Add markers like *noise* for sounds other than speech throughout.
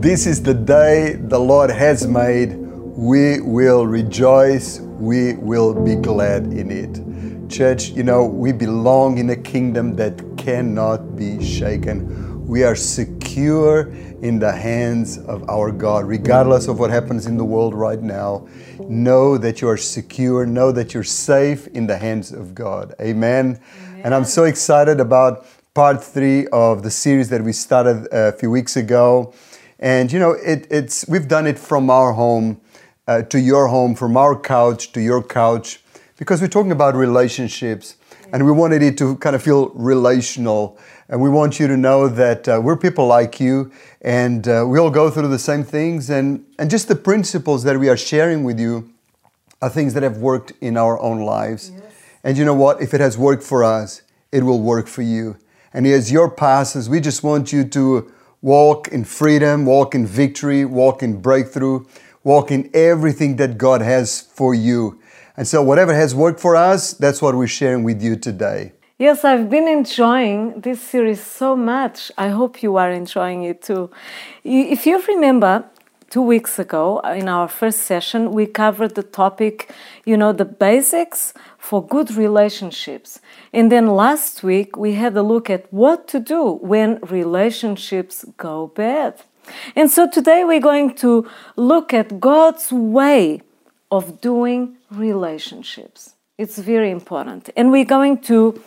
This is the day the Lord has made. We will rejoice. We will be glad in it. Church, you know, we belong in a kingdom that cannot be shaken. We are secure in the hands of our God, regardless of what happens in the world right now. Know that you are secure. Know that you're safe in the hands of God. Amen. Amen. And I'm so excited about part three of the series that we started uh, a few weeks ago. And you know, it, it's we've done it from our home uh, to your home, from our couch to your couch, because we're talking about relationships, and we wanted it to kind of feel relational. And we want you to know that uh, we're people like you, and uh, we all go through the same things, and and just the principles that we are sharing with you are things that have worked in our own lives. Yes. And you know what? If it has worked for us, it will work for you. And as your pastors, we just want you to walk in freedom, walk in victory, walk in breakthrough, walk in everything that God has for you. And so, whatever has worked for us, that's what we're sharing with you today. Yes, I've been enjoying this series so much. I hope you are enjoying it too. If you remember, two weeks ago in our first session, we covered the topic, you know, the basics for good relationships. And then last week, we had a look at what to do when relationships go bad. And so today, we're going to look at God's way of doing relationships. It's very important. And we're going to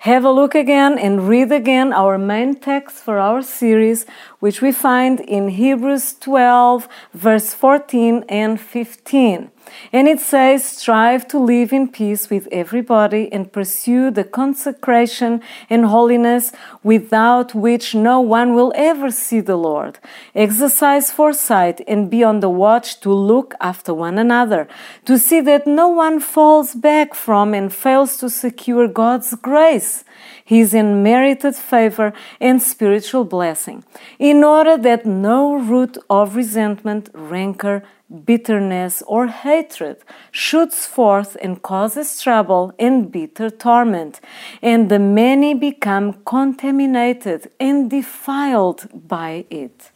have a look again and read again our main text for our series, which we find in Hebrews 12, verse 14 and 15. And it says, Strive to live in peace with everybody and pursue the consecration and holiness without which no one will ever see the Lord. Exercise foresight and be on the watch to look after one another, to see that no one falls back from and fails to secure God's grace his unmerited favor and spiritual blessing, in order that no root of resentment, rancor, bitterness, or hatred shoots forth and causes trouble and bitter torment, and the many become contaminated and defiled by it.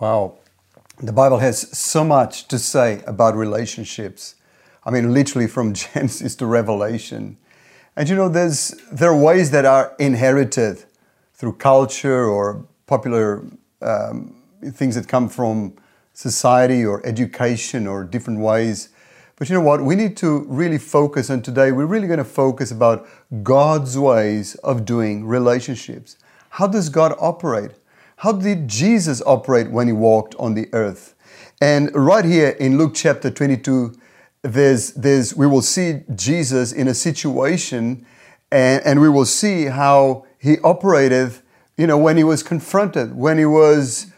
Wow. The Bible has so much to say about relationships. I mean, literally from *laughs* Genesis to Revelation. And you know, there's, there are ways that are inherited through culture or popular um, things that come from society or education or different ways. But you know what? We need to really focus, and today we're really going to focus about God's ways of doing relationships. How does God operate? How did Jesus operate when he walked on the earth? And right here in Luke chapter 22, there's, there's, we will see Jesus in a situation and, and we will see how he operated, you know, when he was confronted, when he was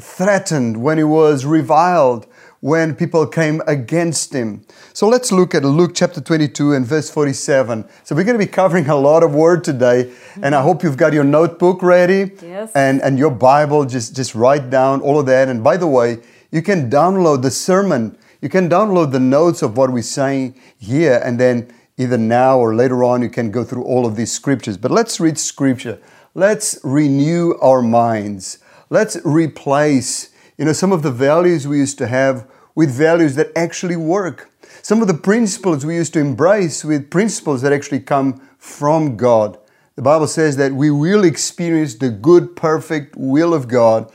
threatened, when he was reviled, when people came against him. So let's look at Luke chapter 22 and verse 47. So we're going to be covering a lot of word today, and I hope you've got your notebook ready yes. and, and your Bible. Just, just write down all of that. And by the way, you can download the sermon. You can download the notes of what we're saying here, and then either now or later on, you can go through all of these scriptures. But let's read scripture. Let's renew our minds. Let's replace, you know, some of the values we used to have with values that actually work. Some of the principles we used to embrace with principles that actually come from God. The Bible says that we will experience the good, perfect will of God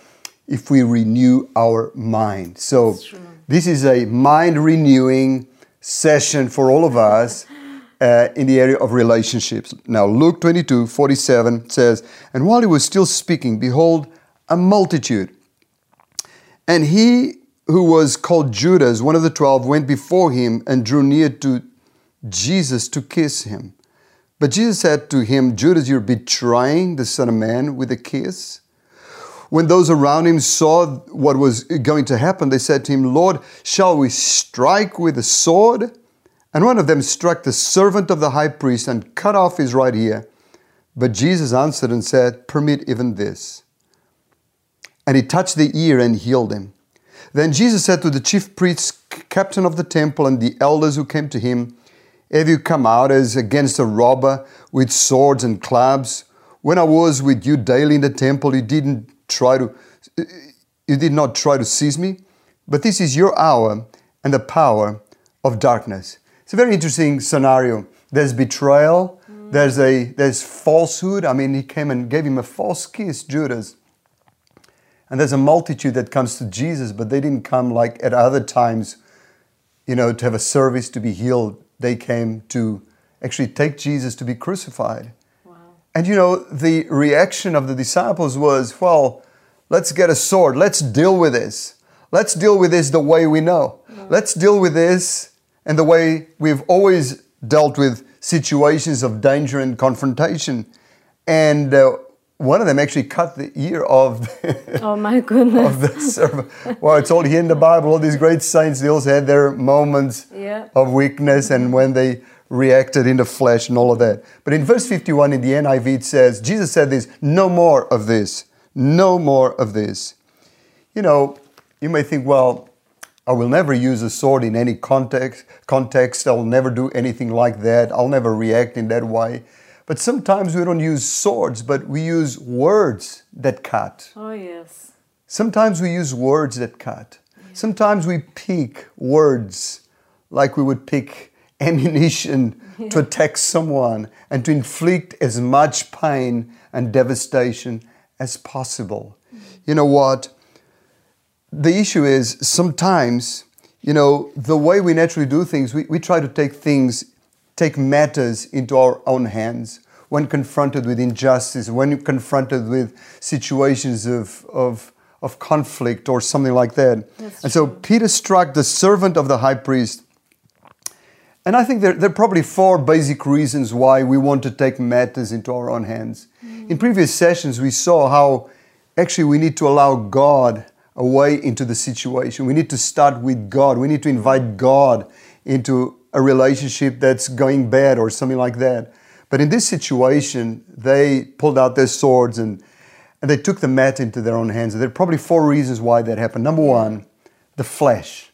if we renew our mind. So, this is a mind renewing session for all of us. Uh, in the area of relationships. Now, Luke 22 47 says, And while he was still speaking, behold, a multitude. And he who was called Judas, one of the twelve, went before him and drew near to Jesus to kiss him. But Jesus said to him, Judas, you're betraying the Son of Man with a kiss? When those around him saw what was going to happen, they said to him, Lord, shall we strike with a sword? And one of them struck the servant of the high priest and cut off his right ear. But Jesus answered and said, Permit even this and he touched the ear and healed him. Then Jesus said to the chief priests, captain of the temple, and the elders who came to him, Have you come out as against a robber with swords and clubs? When I was with you daily in the temple, you didn't try to you did not try to seize me, but this is your hour and the power of darkness. It's a very interesting scenario. There's betrayal, there's a there's falsehood. I mean, he came and gave him a false kiss, Judas. And there's a multitude that comes to Jesus, but they didn't come like at other times, you know, to have a service to be healed. They came to actually take Jesus to be crucified. And you know, the reaction of the disciples was, well, let's get a sword. Let's deal with this. Let's deal with this the way we know. Let's deal with this and the way we've always dealt with situations of danger and confrontation. And uh, one of them actually cut the ear of the, *laughs* Oh my goodness. of the servant. Well, it's all here in the Bible. All these great saints, they also had their moments Yeah. of weakness and when they reacted in the flesh and all of that. But in verse 51 in the NIV, it says, Jesus said this, no more of this, no more of this. You know, you may think, well, I will never use a sword in any context. Context. I'll never do anything like that. I'll never react in that way. But sometimes we don't use swords, but we use words that cut. oh yes. Sometimes we use words that cut. Sometimes we pick words like we would pick ammunition to attack someone and to inflict as much pain and devastation as possible. You know what? The issue is sometimes, you know, the way we naturally do things, we, we try to take things, take matters into our own hands when confronted with injustice, when confronted with situations of, of, of conflict or something like that. That's and so Peter struck the servant of the high priest. And I think there, there are probably four basic reasons why we want to take matters into our own hands. Mm. In previous sessions, we saw how actually we need to allow God a way into the situation. We need to start with God. We need to invite God into a relationship that's going bad or something like that. But in this situation, they pulled out their swords and, and they took the matter into their own hands. And There are probably four reasons why that happened. Number one, the flesh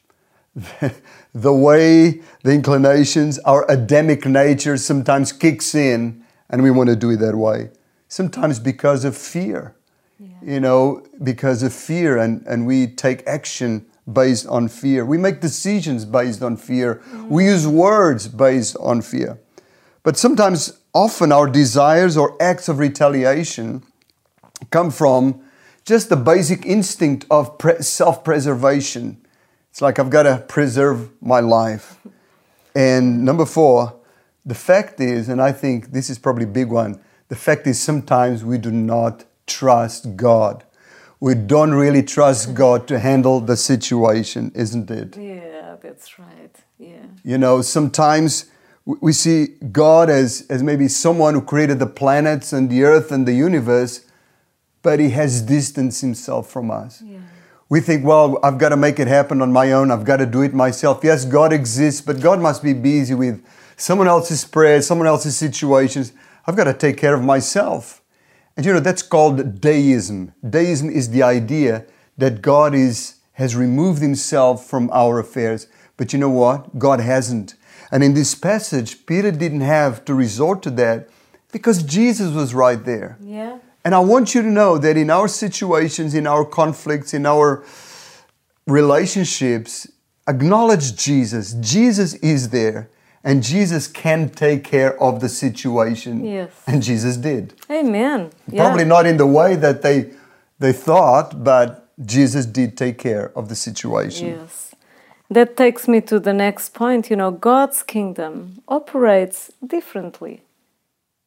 *laughs* the way the inclinations, our Adamic nature sometimes kicks in and we want to do it that way. Sometimes because of fear, you know, because of fear, and, and we take action based on fear. We make decisions based on fear. Mm-hmm. We use words based on fear. But sometimes, often, our desires or acts of retaliation come from just the basic instinct of pre- self preservation. It's like I've got to preserve my life. And number four, the fact is, and I think this is probably a big one, the fact is sometimes we do not trust God. We don't really trust *laughs* God to handle the situation, isn't it? Yeah, that's right. Yeah. You know, sometimes we see God as, as maybe someone who created the planets and the earth and the universe, but he has distanced himself from us. Yeah. We think, well, I've got to make it happen on my own. I've got to do it myself. Yes, God exists, but God must be busy with someone else's prayers, someone else's situations. I've got to take care of myself. And you know, that's called deism. Deism is the idea that God is, has removed himself from our affairs. But you know what? God hasn't. And in this passage, Peter didn't have to resort to that because Jesus was right there. Yeah. And I want you to know that in our situations, in our conflicts, in our relationships, acknowledge Jesus. Jesus is there, and Jesus can take care of the situation. Yes. And Jesus did. Amen. Yeah. Probably not in the way that they they thought, but Jesus did take care of the situation. Yes. That takes me to the next point. You know, God's kingdom operates differently.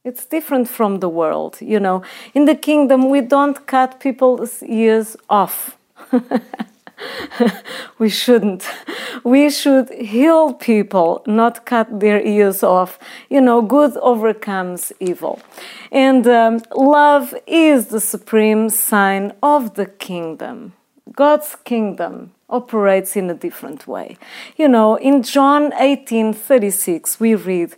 It's different from the world. You know, in the kingdom, we don't cut people's ears off. *laughs* we shouldn't. We should heal people, not cut their ears off. You know, good overcomes evil. And um, love is the supreme sign of the kingdom. God's kingdom operates in a different way. You know, in John 18 36, we read,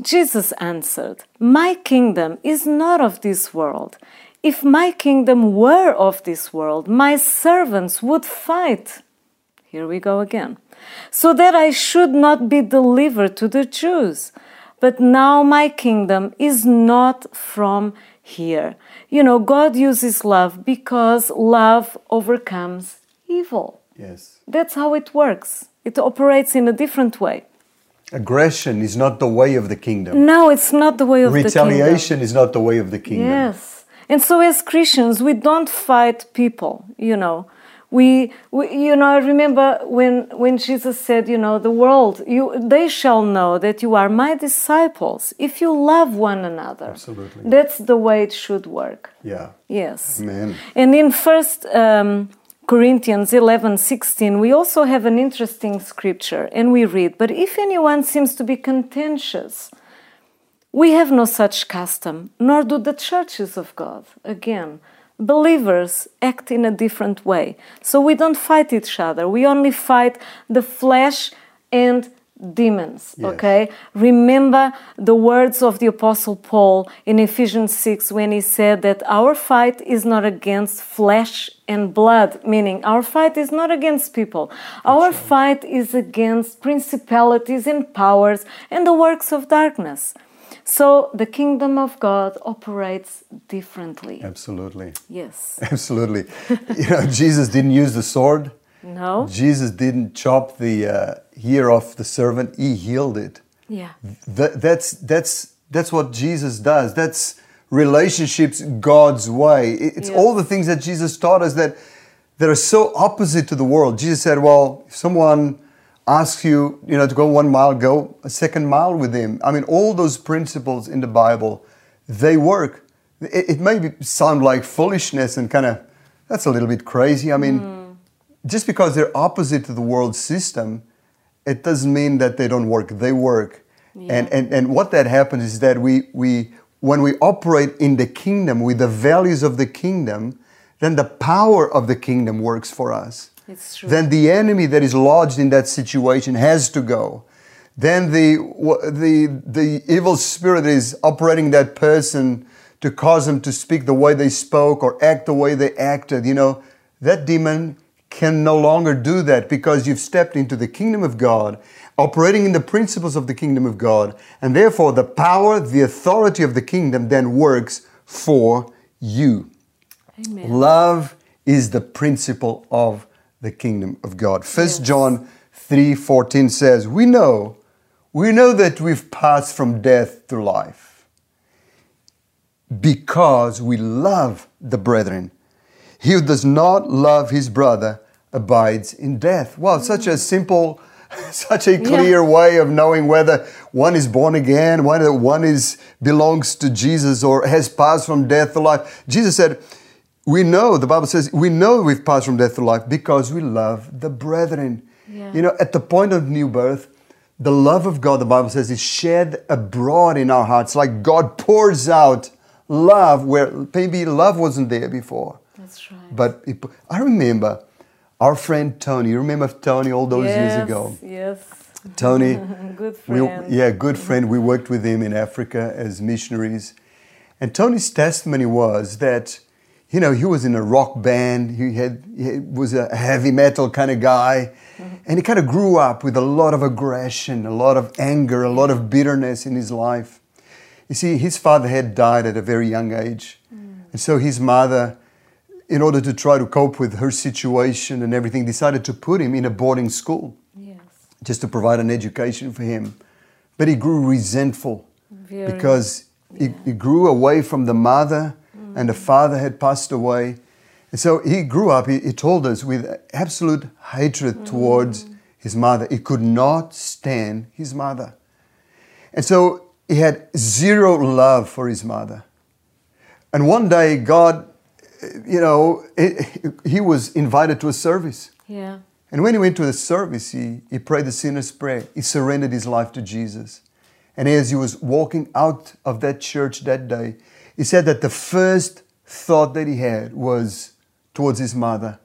Jesus answered, My kingdom is not of this world. If my kingdom were of this world, my servants would fight. Here we go again. So that I should not be delivered to the Jews. But now my kingdom is not from here. You know, God uses love because love overcomes evil. Yes. That's how it works. It operates in a different way. Aggression is not the way of the kingdom. No, it's not the way of the kingdom. Retaliation is not the way of the kingdom. Yes. And so as Christians, we don't fight people, you know. We, we you know, I remember when when Jesus said, you know, the world, you they shall know that you are my disciples if you love one another. Absolutely. That's the way it should work. Yeah. Yes. Amen. And in first um, Corinthians 11 16, we also have an interesting scripture, and we read, But if anyone seems to be contentious, we have no such custom, nor do the churches of God. Again, believers act in a different way. So we don't fight each other, we only fight the flesh and demons. Yes. Okay? Remember the words of the Apostle Paul in Ephesians 6 when he said that our fight is not against flesh and blood, meaning our fight is not against people. Our fight is against principalities and powers and the works of darkness. So the kingdom of God operates differently. Absolutely. Yes. *laughs* Absolutely. you know, Jesus didn't use the sword. No? Jesus didn't chop the uh, ear off the servant. He healed it. Yeah. That, that's that's that's what Jesus does. That's relationships God's way. It's Yes. all the things that Jesus taught us that that are so opposite to the world. Jesus said, "Well, if someone asks you, you know, to go one mile, go a second mile with him." I mean, all those principles in the Bible, they work. It, it may be, sound like foolishness and kind of that's a little bit crazy. I mean, mm. just because they're opposite to the world system, it doesn't mean that they don't work. They work. And, and, and what that happens is that we, we, when we operate in the kingdom with the values of the kingdom, then the power of the kingdom works for us. It's true. Then the enemy that is lodged in that situation has to go. Then the, the, the evil spirit is operating that person to cause them to speak the way they spoke or act the way they acted, you know, that demon can no longer do that because you've stepped into the kingdom of God, operating in the principles of the kingdom of God, and therefore the power, the authority of the kingdom then works for you. Amen. Love is the principle of the kingdom of God. First Yes. John 3:14 says, "We know, we know that we've passed from death to life because we love the brethren. He who does not love his brother abides in death." Well, such a mm. simple *laughs* such a clear way of knowing whether one is born again, whether one is belongs to Jesus or has passed from death to life. Jesus said, we know, the Bible says, we know we've passed from death to life because we love the brethren. Yeah. You know, at the point of new birth, the love of God, the Bible says, is shed abroad in our hearts. Like God pours out love where maybe love wasn't there before. That's right. But it, I remember our friend Tony. You remember Tony all those yes, years ago? Yes. Tony, *laughs* Good we, friend. yeah, good friend. We worked with him in Africa as missionaries. And Tony's testimony was that, you know, he was in a rock band. He, had, he was a heavy metal kind of guy. Mm-hmm. And he kind of grew up with a lot of aggression, a lot of anger, a lot of bitterness in his life. You see, his father had died at a very young age. Mm. And so his mother, in order to try to cope with her situation and everything, decided to put him in a boarding school Yes. just to provide an education for him. But he grew resentful Very. because he, he grew away from the mother and the father had passed away. And so he grew up, he, he told us, with absolute hatred mm. towards his mother. He could not stand his mother. And so he had zero love for his mother. And one day, God, you know, he- he was invited to a service. Yeah. And when he went to the service, he, he prayed the sinner's prayer. He surrendered his life to Jesus. And as he was walking out of that church that day, he said that the first thought that he had was towards his mother.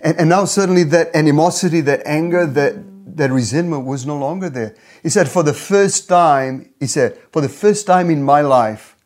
And, and now suddenly that animosity, that anger, that, that resentment was no longer there. He said, for the first time, he said, for the first time in my life,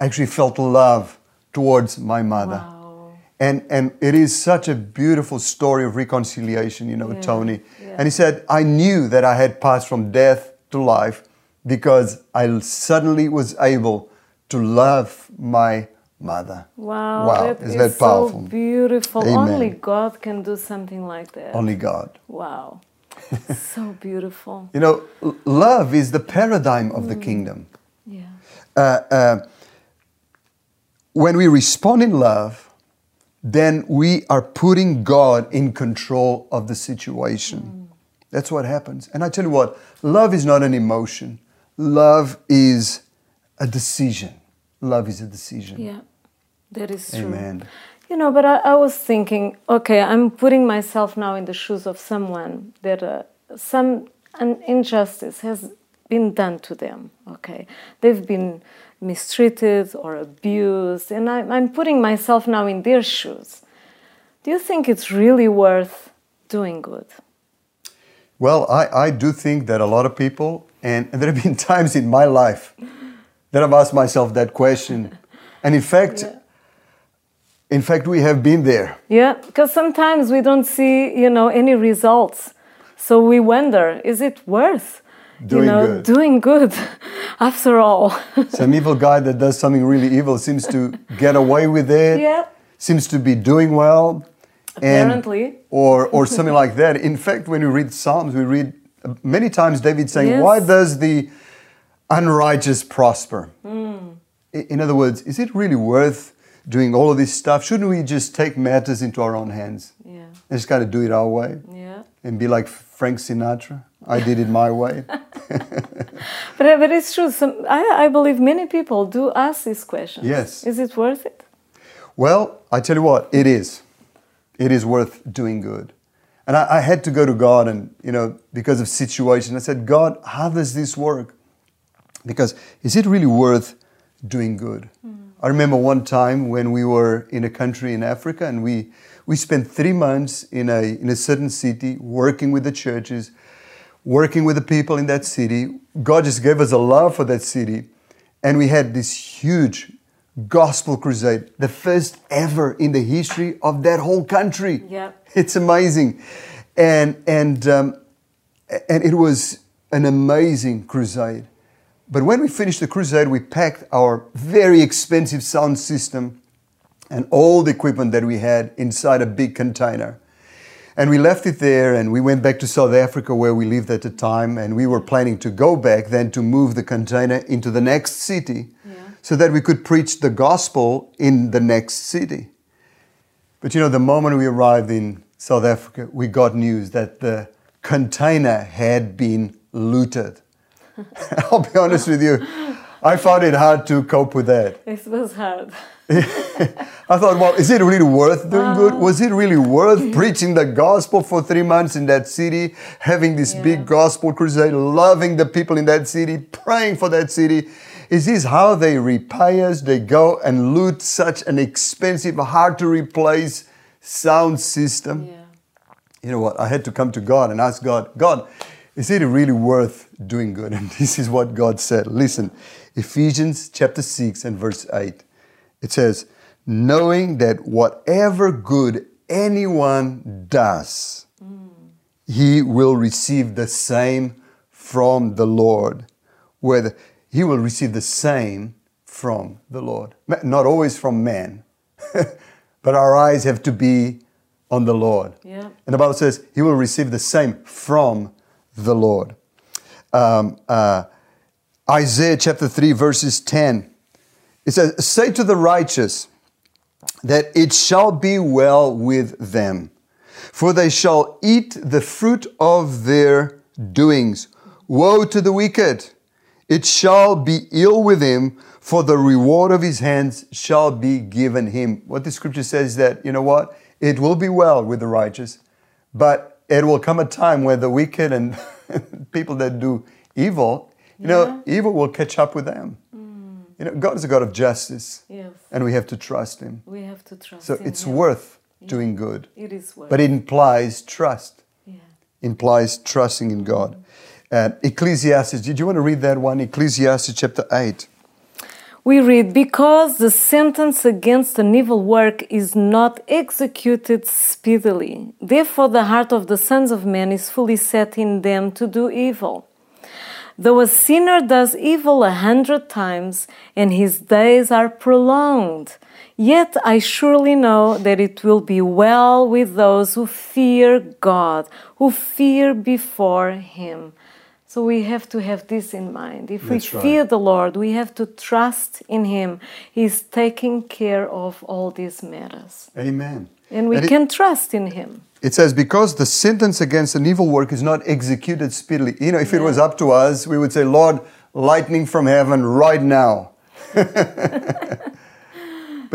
I actually felt love towards my mother. Wow. And, and it is such a beautiful story of reconciliation, you know, Yeah, Tony. yeah. And he said, I knew that I had passed from death to life because I suddenly was able to love my mother. Wow, Wow, that is that powerful? so beautiful. Amen. Only God can do something like that. Only God. Wow, *laughs* so beautiful. You know, love is the paradigm of the kingdom. Yeah, Uh, uh, when we respond in love, then we are putting God in control of the situation. That's what happens. And I tell you what, love is not an emotion, love is a decision. Love is a decision. yeah, that is true. Amen. You know, but I, I was thinking, okay, I'm putting myself now in the shoes of someone that uh, some an injustice has been done to them. Okay, they've been mistreated or abused, and I, I'm putting myself now in their shoes. Do you think it's really worth doing good? Well, I, I do think that a lot of people, and, and there have been *laughs* times in my life that I've asked myself that question. And in fact, in fact, we have been there. Yeah, because sometimes we don't see, you know, any results. So we wonder, is it worth, Doing you know, good. doing good *laughs* after all? *laughs* Some evil guy that does something really evil seems to get away with it, *laughs* yeah, seems to be doing well. and- Apparently. or, or something like that. In fact, when we read Psalms, we read uh, many times David saying, Yes. Why does the unrighteous prosper? I- In other words, is it really worth doing all of this stuff? Shouldn't we just take matters into our own hands yeah, and just kind of do it our way yeah. and be like Frank Sinatra? I did it my way. *laughs* But, but it's true. Some, I, I believe many people do ask these questions. Yes. Is it worth it? Well, I tell you what, it is. It is worth doing good. And I, I had to go to God and, you know, because of situation, I said, God, how does this work? Because is it really worth doing good? Mm. I remember one time when we were in a country in Africa and we, we spent three months in a, in a certain city working with the churches, working with the people in that city. God just gave us a love for that city. And we had this huge gospel crusade, the first ever in the history of that whole country. Yeah. It's amazing. And, and, um, and it was an amazing crusade. But when we finished the crusade, we packed our very expensive sound system and all the equipment that we had inside a big container. And we left it there and we went back to South Africa where we lived at the time. And we were planning to go back then to move the container into the next city so that we could preach the gospel in the next city. But you know, the moment we arrived in South Africa, we got news that the container had been looted. *laughs* I'll be honest with you, I found it hard to cope with that. *laughs* It was hard. I thought, well, is it really worth doing good? Ah. Was it really worth preaching the gospel for three months in that city, having this Yeah. big gospel crusade, loving the people in that city, praying for that city? Is this how they repay us? They go and loot such an expensive, hard to replace sound system. Yeah. You know what? I had to come to God and ask God, God, is it really worth doing good? *laughs* And this is what God said. Listen, Ephesians chapter 6 and verse 8. It says, knowing that whatever good anyone does, he will receive the same from the Lord. Whether he will receive the same from the Lord. Not always from man, *laughs* but our eyes have to be on the Lord. Yeah. And the Bible says he will receive the same from the Lord. Um, uh, Isaiah chapter 3, verses 10. It says, Say to the righteous that it shall be well with them, for they shall eat the fruit of their doings. Woe to the wicked! It shall be ill with him, for the reward of his hands shall be given him. What the scripture says is that, you know what? It will be well with the righteous, but it will come a time where the wicked and *laughs* people that do evil, you know, evil will catch up with them. Mm. You know, God is a God of justice, Yes. and we have to trust Him. We have to trust So in it's Him. worth doing good, It is worth. but it implies trust. yeah. Implies trusting in God. And Ecclesiastes, did you want to read that one? Ecclesiastes chapter 8. We read, Because the sentence against an evil work is not executed speedily, therefore the heart of the sons of men is fully set in them to do evil. Though a sinner does evil a hundred times and his days are prolonged, yet I surely know that it will be well with those who fear God, who fear before him. So we have to have this in mind. If That's we right. fear the Lord, we have to trust in him. He's taking care of all these matters. Amen. And we And it- can trust in him. It says, because the sentence against an evil work is not executed speedily. You know, if it was up to us, we would say, Lord, lightning from heaven right now. *laughs* but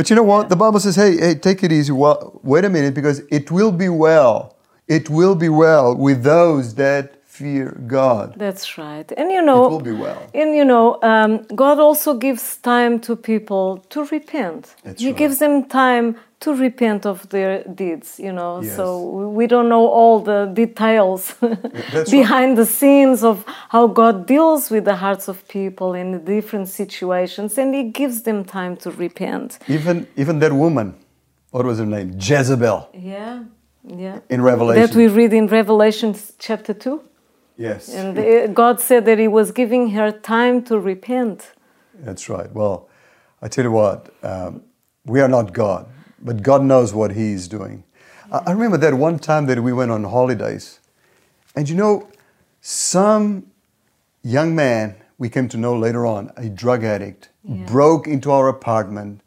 you know what? The Bible says, hey, hey, take it easy. Well, wait a minute, because it will be well. It will be well with those that fear God. That's right. And you know, It will be well. And you know, um, God also gives time to people to repent. That's he right. gives them time to repent of their deeds, you know. Yes. So we- don't know all the details *laughs* behind the scenes of how God deals with the hearts of people in the different situations, and He gives them time to repent. Even, even that woman, what was her name? Jezebel Yeah, yeah. in Revelation. That we read in Revelation chapter 2. Yes. And God said that He was giving her time to repent. That's right. Well, I tell you what, um, we are not God, but God knows what He's doing. I, I remember that one time that we went on holidays, and you know, some young man we came to know later on, a drug addict, Yeah. broke into our apartment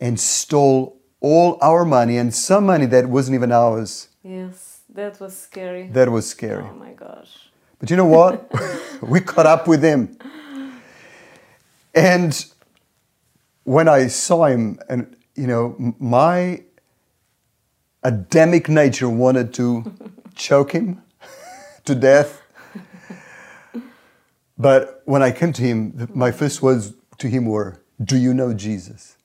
and stole all our money and some money that wasn't even ours. Yes, that was scary. That was scary. Oh my gosh. But you know what? *laughs* we caught up with him. And when I saw him, and you know, my Adamic nature wanted to *laughs* choke him *laughs* to death. But when I came to him, my first words to him were, Do you know Jesus?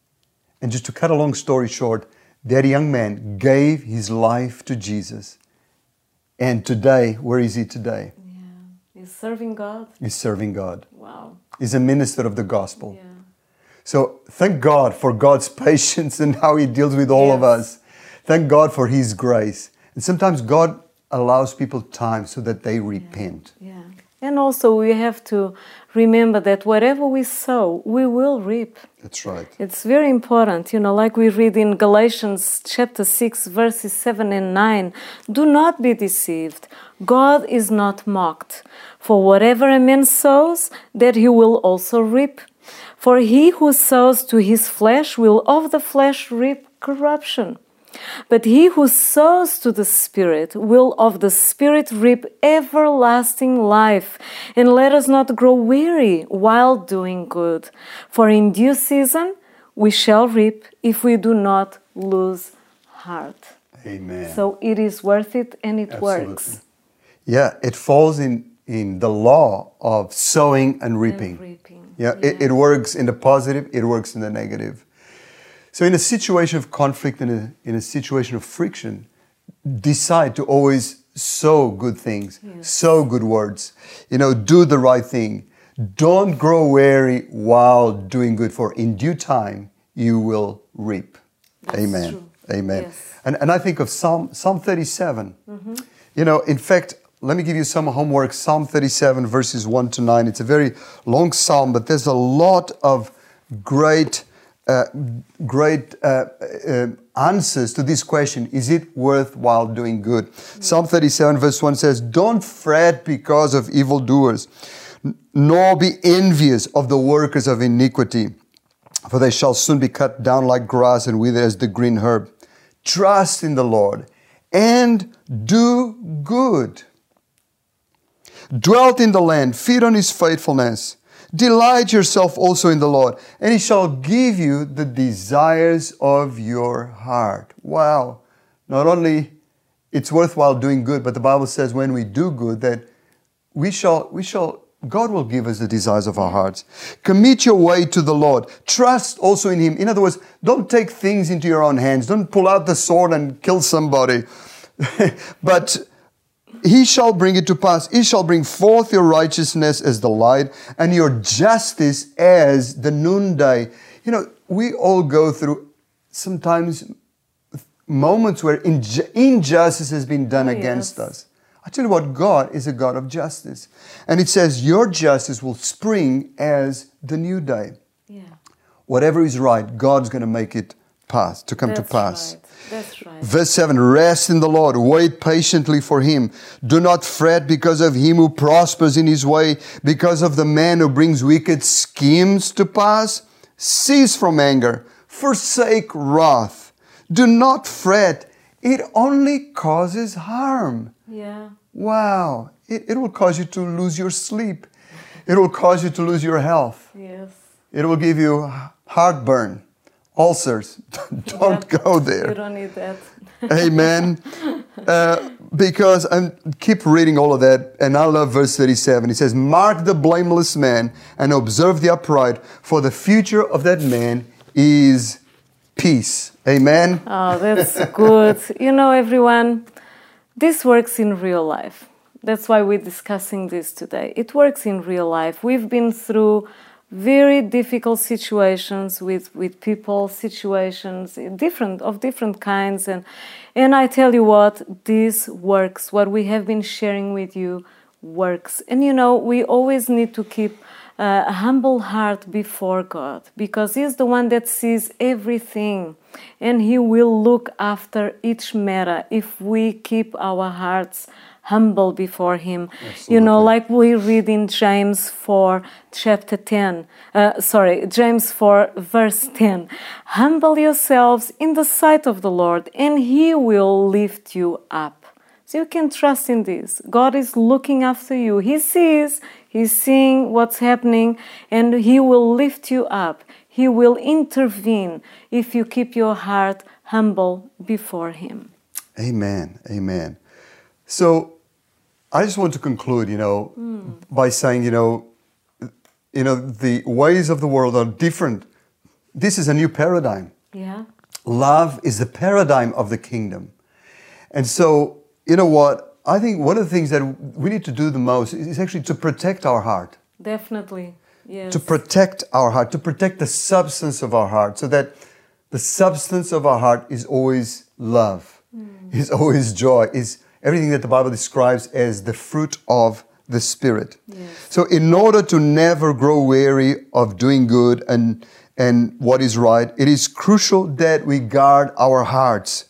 And just to cut a long story short, that young man gave his life to Jesus. And today, where is he today? Yeah. He's serving God. He's serving God. Wow. He's a minister of the gospel. Yeah. So thank God for God's *laughs* patience and how He deals with all of us. Thank God for His grace. And sometimes God allows people time so that they repent. Yeah. And also we have to remember that whatever we sow, we will reap. That's right. It's very important, you know, like we read in Galatians chapter 6, verses 7 and 9. Do not be deceived. God is not mocked. For whatever a man sows, that he will also reap. For he who sows to his flesh will of the flesh reap corruption. But he who sows to the Spirit will of the Spirit reap everlasting life. And let us not grow weary while doing good. For in due season we shall reap if we do not lose heart. Amen. So it is worth it and it Absolutely. works. Yeah, it falls in, in the law of sowing and reaping. reaping. Yeah, It, it works in the positive, it works in the negative. So, in a situation of conflict, in a, in a situation of friction, decide to always sow good things, sow good words, you know, do the right thing. Don't grow weary while doing good, for in due time you will reap. That's Amen. true. Amen. Yes. And, and I think of Psalm, Psalm 37. Mm-hmm. You know, in fact, let me give you some homework. Psalm 37, verses 1 to 9. It's a very long psalm, but there's a lot of great, uh, great uh, uh, answers to this question Is it worthwhile doing good? Psalm 37, verse 1 says, Don't fret because of evildoers, nor be envious of the workers of iniquity for they shall soon be cut down like grass and wither as the green herb. Trust in the Lord and do good. Dwelt in the land, feed on his faithfulness. Delight yourself also in the Lord, and he shall give you the desires of your heart. Wow. Not only it's worthwhile doing good, but the Bible says when we do good that we shall we shall God will give us the desires of our hearts. Commit your way to the Lord. Trust also in Him. In other words, don't take things into your own hands. Don't pull out the sword and kill somebody. *laughs* but He shall bring it to pass. He shall bring forth your righteousness as the light and your justice as the noonday. You know, we all go through sometimes moments where inju- injustice has been done Oh, against yes. us. I tell you what, God is a God of justice. And it says, Your justice will spring as the new day. Yeah. Whatever is right, God's going to make it pass, to come That's to pass. right. That's right. Verse 7 Rest in the Lord, wait patiently for him. Do not fret because of him who prospers in his way, because of the man who brings wicked schemes to pass. Cease from anger, forsake wrath. Do not fret, it only causes harm. Yeah. Wow, it, it will cause you to lose your sleep, it will cause you to lose your health, Yes. it will give you heartburn, ulcers. *laughs* Don't Yeah. go there. You don't need that. *laughs* Amen. Uh, because I keep reading all of that, and I love verse 37. It says, Mark the blameless man and observe the upright, for the future of that man is peace. Amen. Oh, that's good. *laughs* You know, everyone, this works in real life. That's why we're discussing this today. It works in real life. We've been through very difficult situations with, with people, situations different of different kinds, and and I tell you what, this works. What we have been sharing with you works. And you know, we always need to keep a humble heart before God because He's the one that sees everything and He will look after each matter if we keep our hearts humble before Him. You know, like we read in James 4, chapter 10, uh, sorry, James 4, verse 10 Humble yourselves in the sight of the Lord, and He will lift you up. So you can trust in this. God is looking after you. He sees, He's seeing what's happening, and He will lift you up. He will intervene if you keep your heart humble before Him. Amen. Amen. So I just want to conclude, you know, by saying, you know, you know, the ways of the world are different. This is a new paradigm. Yeah? Love is the paradigm of the kingdom. And so, you know what? I think one of the things that we need to do the most is actually to protect our heart. Definitely. Yes. To protect our heart, to protect the substance of our heart, so that the substance of our heart is always love, hmm. is always joy, is everything that the Bible describes as the fruit of the Spirit. Yes. So, in order to never grow weary of doing good and, and what is right, it is crucial that we guard our hearts.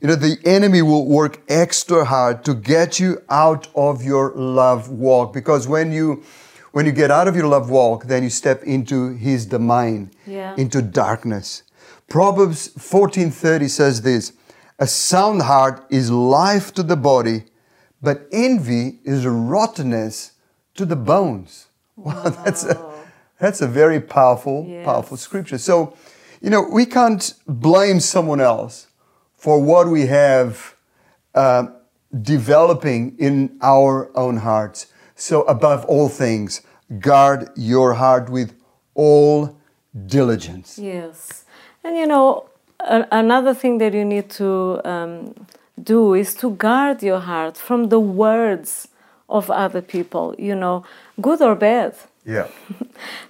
You know, the enemy will work extra hard to get you out of your love walk because when you when you get out of your love walk, then you step into his domain, Yeah. into darkness. Proverbs 14:30 says this, a sound heart is life to the body, but envy is rottenness to the bones. *laughs* Wow, that's a that's a very powerful, Yes. powerful scripture. So, you know, we can't blame someone else for what we have uh, developing in our own hearts. So, above all things, guard your heart with all diligence. Yes. And you know, another thing that you need to um, do is to guard your heart from the words of other people, you know, good or bad. Yeah. *laughs*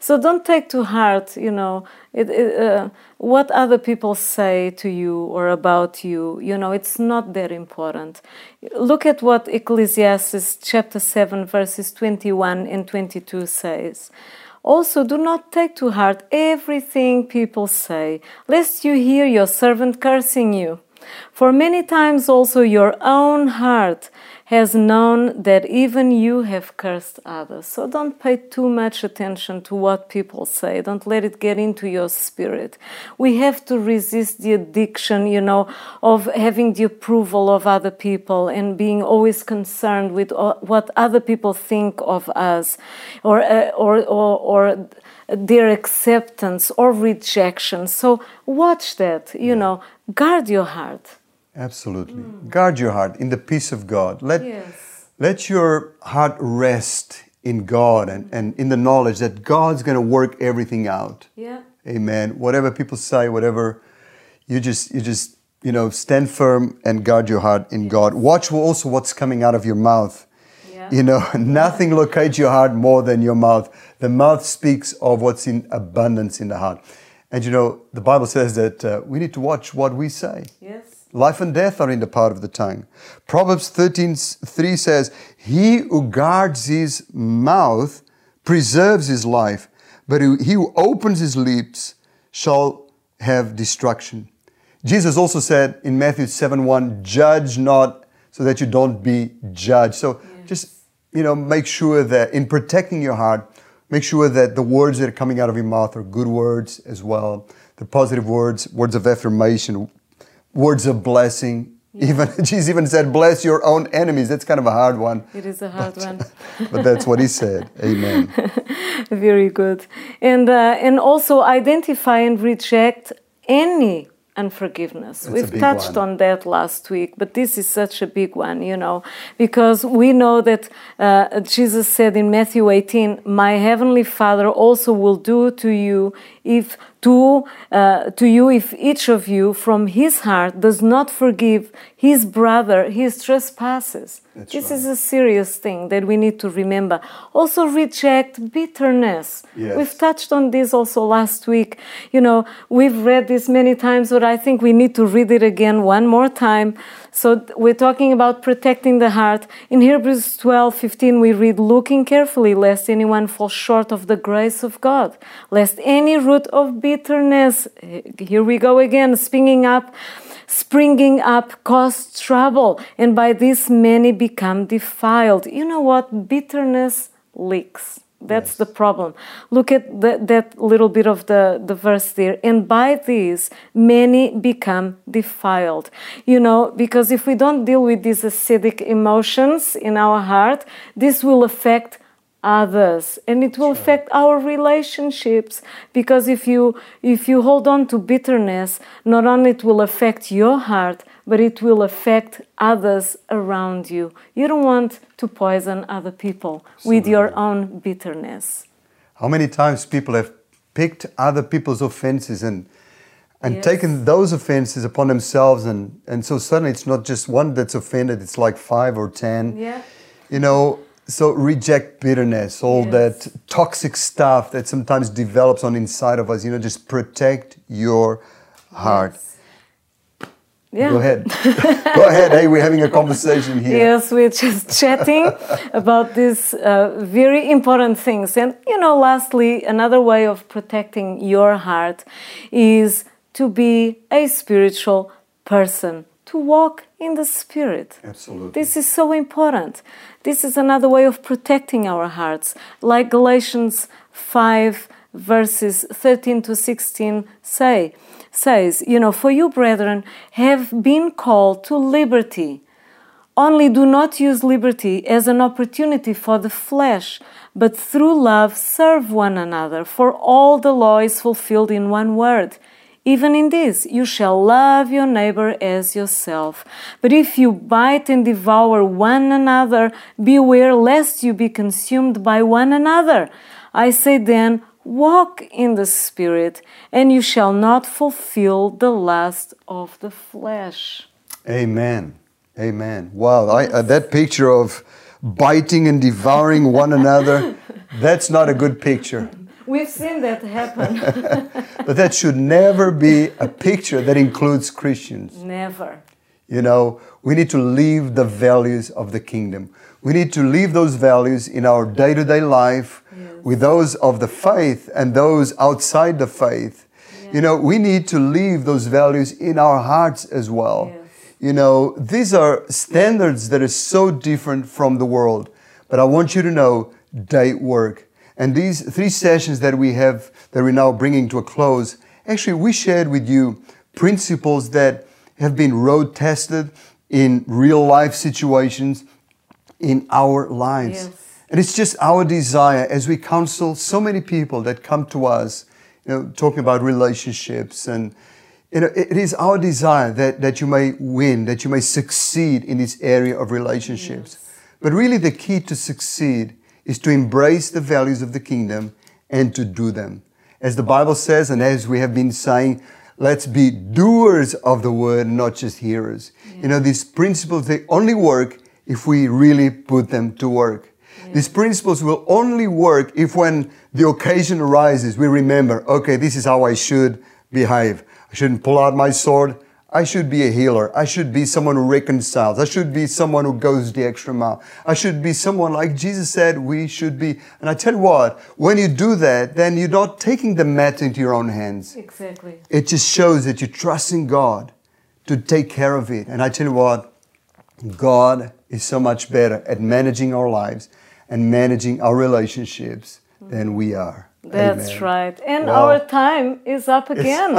So don't take to heart, you know, it, it, uh, what other people say to you or about you. You know, it's not that important. Look at what Ecclesiastes chapter 7, verses 21 and 22 says. Also, do not take to heart everything people say, lest you hear your servant cursing you. For many times also your own heart has known that even you have cursed others. So don't pay too much attention to what people say. Don't let it get into your spirit. We have to resist the addiction, you know, of having the approval of other people and being always concerned with uh, what other people think of us or, uh, or, or, or their acceptance or rejection. So watch that, you know, guard your heart. Absolutely. Guard your heart in the peace of God. Let, Yes. let your heart rest in God and, and in the knowledge that God's going to work everything out. Yeah. Amen. Whatever people say, whatever, you just, you just, you know, stand firm and guard your heart in God. Watch also what's coming out of your mouth. Yeah. You know, *laughs* nothing locates your heart more than your mouth. The mouth speaks of what's in abundance in the heart. And you know, the Bible says that uh, we need to watch what we say. Yes. Life and death are in the power of the tongue. Proverbs 13 3 says, He who guards his mouth preserves his life, but he who opens his lips shall have destruction. Jesus also said in Matthew 7 1, Judge not so that you don't be judged. So yes. just, you know, make sure that in protecting your heart, make sure that the words that are coming out of your mouth are good words as well. The positive words, words of affirmation, words of blessing. Yeah. Even *laughs* Jesus even said, "Bless your own enemies." That's kind of a hard one. It is a hard but, one. *laughs* but that's what he said. *laughs* Amen. Very good, and uh, and also identify and reject any unforgiveness. That's We've touched one. on that last week, but this is such a big one, you know, because we know that uh, Jesus said in Matthew 18, My heavenly Father also will do to you if to, uh, to you if each of you from his heart does not forgive his brother his trespasses. That's this right. is a serious thing that we need to remember. Also, reject bitterness. Yes. We've touched on this also last week. You know, we've read this many times, but I think we need to read it again one more time so we're talking about protecting the heart. In Hebrews 12 15, we read, Looking carefully, lest anyone fall short of the grace of God, lest any root of bitterness, eh, here we go again, springing up, springing up cause trouble, and by this many become defiled. You know what? Bitterness leaks. That's yes. the problem. Look at the, that little bit of the, the verse there. And by these, many become defiled. You know, because if we don't deal with these acidic emotions in our heart, this will affect others and it will sure. affect our relationships because if you if you hold on to bitterness not only it will affect your heart but it will affect others around you. You don't want to poison other people Absolutely. with your own bitterness. How many times people have picked other people's offenses and and yes. taken those offenses upon themselves and and so suddenly it's not just one that's offended it's like 5 or 10 yeah you know so reject bitterness all yes. that toxic stuff that sometimes develops on inside of us you know just protect your heart yes. Yeah. Go ahead. *laughs* Go ahead. Hey, we're having a conversation here. Yes, we're just *laughs* chatting about these uh, very important things. And, you know, lastly, another way of protecting your heart is to be a spiritual person, to walk in the Spirit. Absolutely. This is so important. This is another way of protecting our hearts. Like Galatians 5, verses 13 to 16 say, says, you know, for you, brethren, have been called to liberty. Only do not use liberty as an opportunity for the flesh, but through love serve one another, for all the law is fulfilled in one word. Even in this, you shall love your neighbor as yourself. But if you bite and devour one another, beware lest you be consumed by one another. I say then, Walk in the Spirit, and you shall not fulfill the lust of the flesh. Amen. Amen. Wow, I, uh, that picture of biting and devouring one another, *laughs* that's not a good picture. We've seen that happen. *laughs* but that should never be a picture that includes Christians. Never. You know, we need to live the values of the kingdom. We need to live those values in our day to day life yes. With those of the faith and those outside the faith. Yes. You know, we need to leave those values in our hearts as well. Yes. You know, these are standards that are so different from the world. But I want you to know they work. And these three sessions that we have, that we're now bringing to a close, actually, we shared with you principles that have been road tested in real life situations in our lives. Yes. And it's just our desire as we counsel so many people that come to us, you know, talking about relationships and you know, it is our desire that, that you may win, that you may succeed in this area of relationships. Yes. But really the key to succeed is to embrace the values of the kingdom and to do them. As the Bible says, and as we have been saying, let's be doers of the word, not just hearers. Yeah. You know, these principles, they only work if we really put them to work. These principles will only work if when the occasion arises, we remember, okay, this is how I should behave. I shouldn't pull out my sword. I should be a healer. I should be someone who reconciles. I should be someone who goes the extra mile. I should be someone like Jesus said we should be. And I tell you what, when you do that, then you're not taking the matter into your own hands. Exactly. It just shows that you trust in God to take care of it. And I tell you what, God is so much better at managing our lives and managing our relationships than we are. That's Amen. right. And Wow. our time is up again.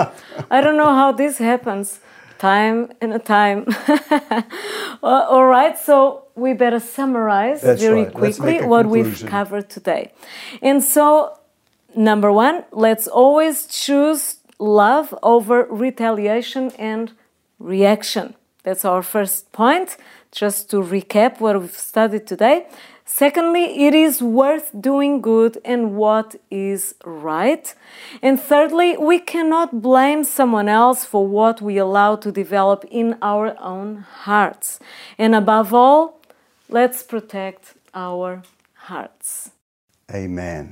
I don't know how this happens. Time and a time. *laughs* Uh, all right, so we better summarize That's very right. Quickly what we've covered today. And so, number one, let's always choose love over retaliation and reaction. That's our first point. Just to recap what we've studied today. Secondly, it is worth doing good and what is right. And thirdly, we cannot blame someone else for what we allow to develop in our own hearts. And above all, let's protect our hearts. Amen.